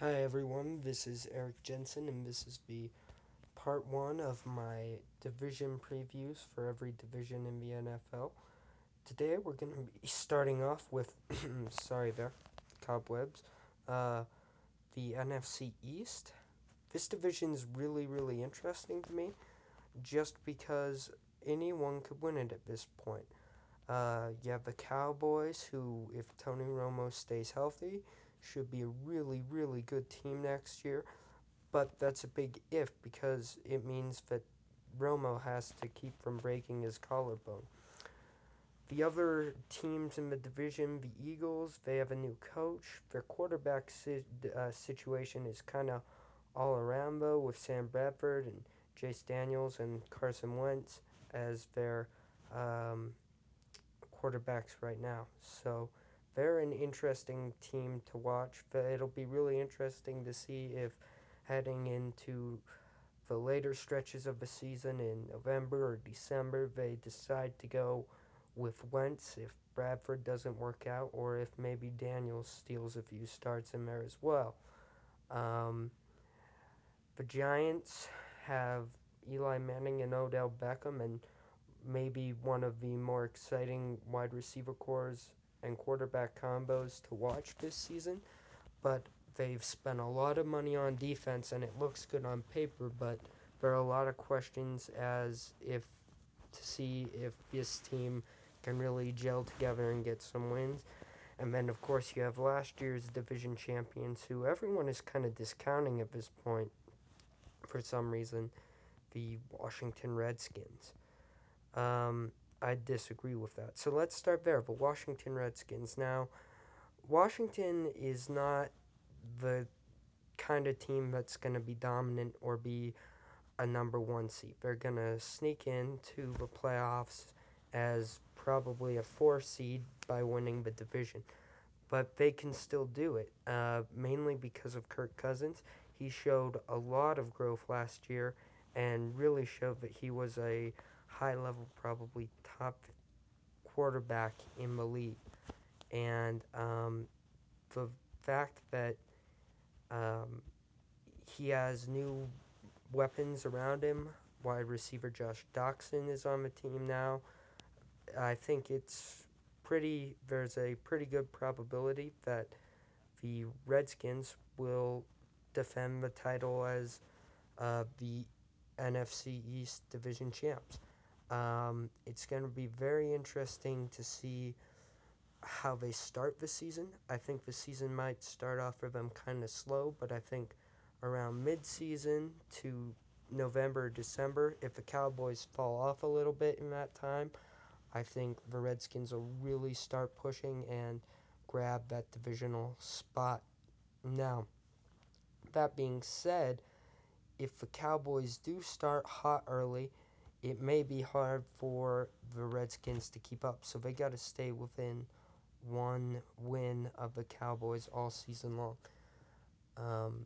Hi everyone, this is Eric Jensen, and this is the part one of my division previews for every division in the NFL. Today we're going to be starting off with, sorry there, cobwebs, uh, the NFC East. This division is really, really interesting to me just because anyone could win it at this point. Uh, you have the Cowboys, who, if Tony Romo stays healthy, should be a really, really good team next year. But that's a big if because it means that Romo has to keep from breaking his collarbone. The other teams in the division, the Eagles, they have a new coach. Their quarterback si- uh, situation is kind of all around, though, with Sam Bradford and Chase Daniels and Carson Wentz as their um, quarterbacks right now. So they're an interesting team to watch. It'll be really interesting to see if heading into the later stretches of the season in November or December they decide to go with Wentz if Bradford doesn't work out or if maybe Daniels steals a few starts in there as well. Um, the Giants have Eli Manning and Odell Beckham and maybe one of the more exciting wide receiver cores and quarterback combos to watch this season. But they've spent a lot of money on defense and it looks good on paper, but there are a lot of questions as if to see if this team can really gel together and get some wins. And then, of course, you have last year's division champions, who everyone is kind of discounting at this point for some reason the Washington Redskins. Um, I disagree with that. So let's start there. The Washington Redskins. Now, Washington is not the kind of team that's going to be dominant or be a number one seed. They're going to sneak into the playoffs as probably a four seed by winning the division. But they can still do it, uh, mainly because of Kirk Cousins. He showed a lot of growth last year and really showed that he was a high level, probably top quarterback in the league. And um, the fact that um, he has new weapons around him, wide receiver Josh Doctson is on the team now. I think it's pretty, there's a pretty good probability that the Redskins will defend the title as uh, the NFC East Division champs. Um, it's going to be very interesting to see how they start the season. I think the season might start off for them kind of slow, but I think around mid-season to November, December, if the Cowboys fall off a little bit in that time, I think the Redskins will really start pushing and grab that divisional spot. Now, that being said, if the Cowboys do start hot early, it may be hard for the Redskins to keep up. So they got to stay within one win of the Cowboys all season long. Um,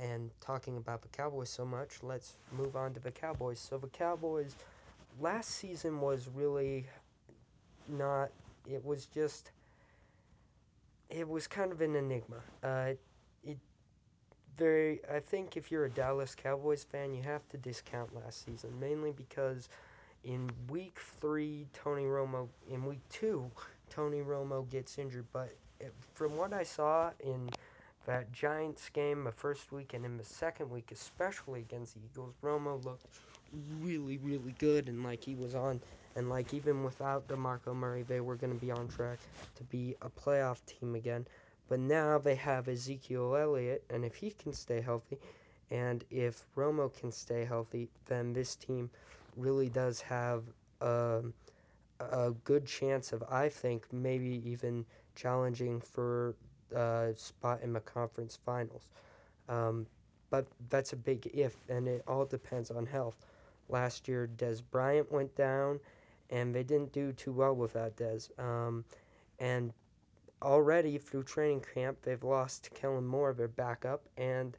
and talking about the Cowboys so much, let's move on to the Cowboys. So the Cowboys last season was really not. It was just. It was kind of an enigma. Uh, it very. I think if you're a Dallas Cowboys fan, you have to discount last season mainly because in week three, Tony Romo. In week two, Tony Romo gets injured. But from what I saw in that Giants game the first week and in the second week, especially against the Eagles, Romo looked really, really good and like he was on. And like even without DeMarco Murray, they were going to be on track to be a playoff team again. But now they have Ezekiel Elliott, and if he can stay healthy, and if Romo can stay healthy, then this team really does have um, a good chance of, I think, maybe even challenging for a spot in the conference finals. Um, but that's a big if, and it all depends on health. Last year, Dez Bryant went down, and they didn't do too well without Dez. Um, and already through training camp, they've lost Kellen Moore, their backup, and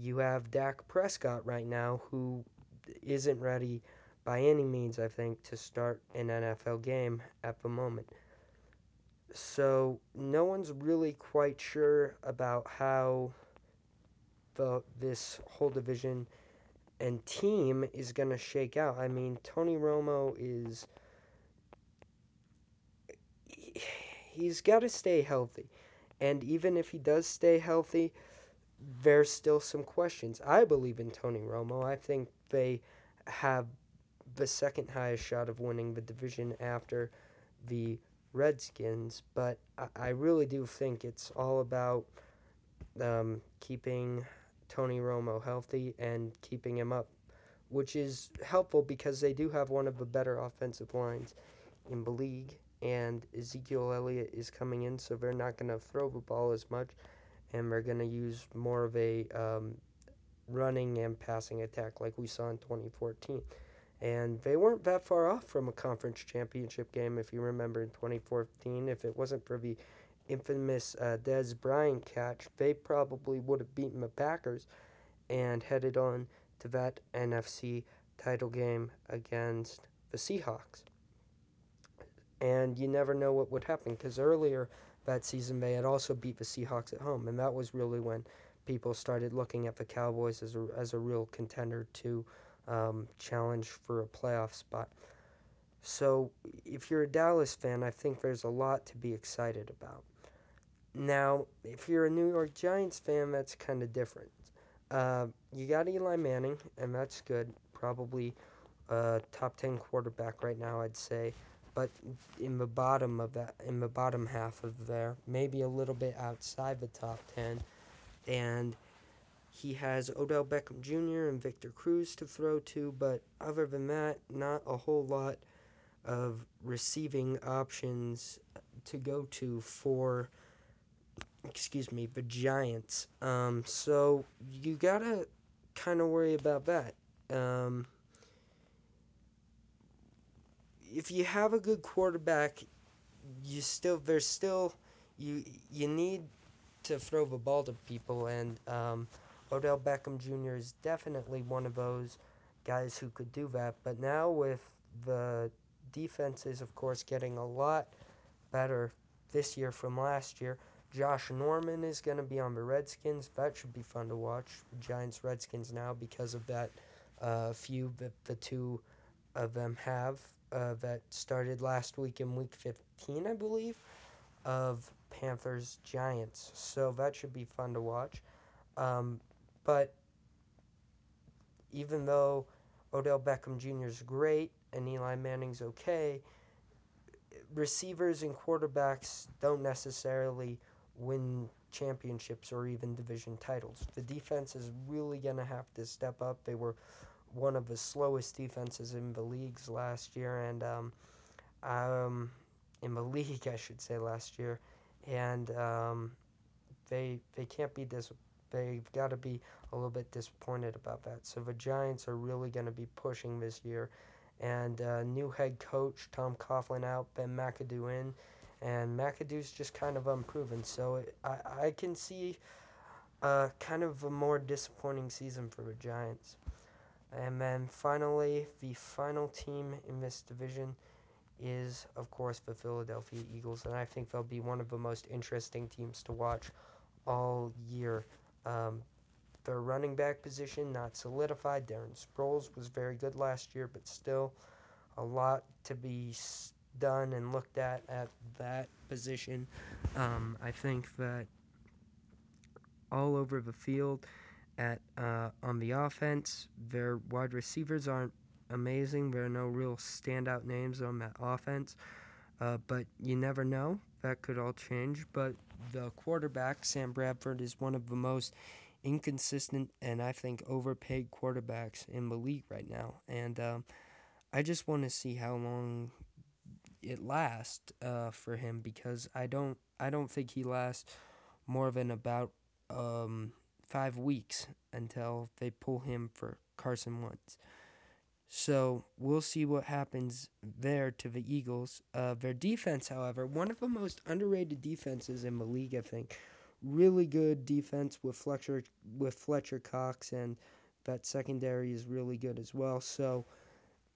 you have Dak Prescott right now, who isn't ready by any means, I think, to start an NFL game at the moment. So no one's really quite sure about how the this whole division and team is going to shake out. I mean, Tony Romo is he's got to stay healthy. And even if he does stay healthy, there's still some questions. I believe in Tony Romo. I think they have the second highest shot of winning the division after the Redskins, but I, really do think it's all about um, keeping Tony Romo healthy and keeping him up, which is helpful because they do have one of the better offensive lines in the league, and Ezekiel Elliott is coming in, so they're not going to throw the ball as much, and they're going to use more of a um, running and passing attack like we saw in 2014. And they weren't that far off from a conference championship game, if you remember, in 2014. If it wasn't for the infamous uh, Bryant catch, they probably would have beaten the Packers and headed on to that NFC title game against the Seahawks. And you never know what would happen because earlier that season they had also beat the Seahawks at home, and that was really when people started looking at the Cowboys as a, as a real contender to um, challenge for a playoff spot. So, if you're a Dallas fan, I think there's a lot to be excited about. Now, if you're a New York Giants fan, that's kind of different. Uh, you got Eli Manning, and that's good. Probably a top 10 quarterback right now, I'd say. But in the bottom of that, in the bottom half of there, maybe a little bit outside the top 10. And he has Odell Beckham Jr. and Victor Cruz to throw to, but other than that, not a whole lot of receiving options to go to for excuse me, the Giants. Um, so you gotta kind of worry about that. Um, if you have a good quarterback, you still there's still you you need to throw the ball to people, and um, Odell Beckham Jr. is definitely one of those guys who could do that. But now with the defenses, of course, getting a lot better this year from last year. Josh Norman is going to be on the Redskins. That should be fun to watch. Giants Redskins now because of that uh, feud that the two of them have uh, that started last week in week 15, I believe, of Panthers Giants. So that should be fun to watch. Um, but even though Odell Beckham Jr. is great and Eli Manning's okay, receivers and quarterbacks don't necessarily win championships or even division titles. The defense is really going to have to step up. They were one of the slowest defenses in the leagues last year, and um, um, in the league, I should say, last year, and um, they they can't be dis. They've got to be a little bit disappointed about that. So the Giants are really going to be pushing this year, and uh, new head coach Tom Coughlin out, Ben McAdoo in, and McAdoo's just kind of unproven. So it, I I can see uh, kind of a more disappointing season for the Giants. And then finally, the final team in this division is, of course, the Philadelphia Eagles, and I think they'll be one of the most interesting teams to watch all year. Um, their running back position not solidified. Darren Sproles was very good last year, but still a lot to be done and looked at at that position. Um, I think that all over the field at uh, on the offense, their wide receivers aren't amazing. There are no real standout names on that offense, uh, but you never know. That could all change. But the quarterback, Sam Bradford, is one of the most inconsistent and I think overpaid quarterbacks in the league right now. And um, I just want to see how long it lasts uh, for him because I don't I don't think he lasts more than about um, five weeks until they pull him for Carson Wentz. So we'll see what happens there to the Eagles. Uh, their defense, however, one of the most underrated defenses in the league, I think. Really good defense with Fletcher with Fletcher Cox, and that secondary is really good as well. So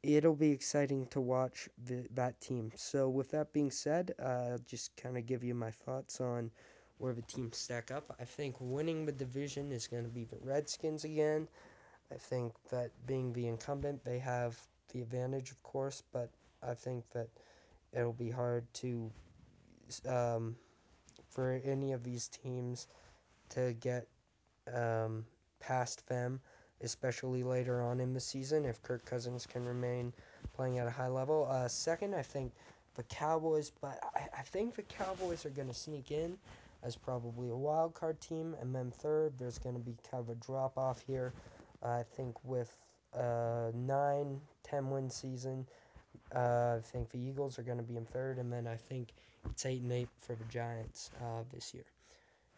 it'll be exciting to watch the, that team. So with that being said, uh, I'll just kind of give you my thoughts on where the teams stack up. I think winning the division is going to be the Redskins again. I think that being the incumbent, they have the advantage, of course, but I think that it'll be hard to um, for any of these teams to get um, past them, especially later on in the season if Kirk Cousins can remain playing at a high level. Uh, second, I think the Cowboys, but I, I think the Cowboys are going to sneak in as probably a wild card team, and then third, there's going to be kind of a drop off here. Uh, I think with a nine, ten win season, uh, I think the Eagles are going to be in third, and then I think it's eight and eight for the Giants uh, this year.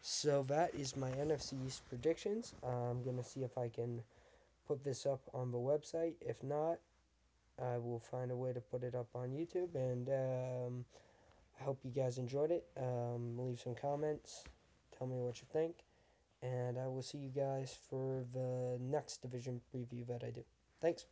So that is my NFC East predictions. Uh, I'm going to see if I can put this up on the website. If not, I will find a way to put it up on YouTube. And um, I hope you guys enjoyed it. Um, leave some comments. Tell me what you think. And I will see you guys for the next division preview that I do. Thanks.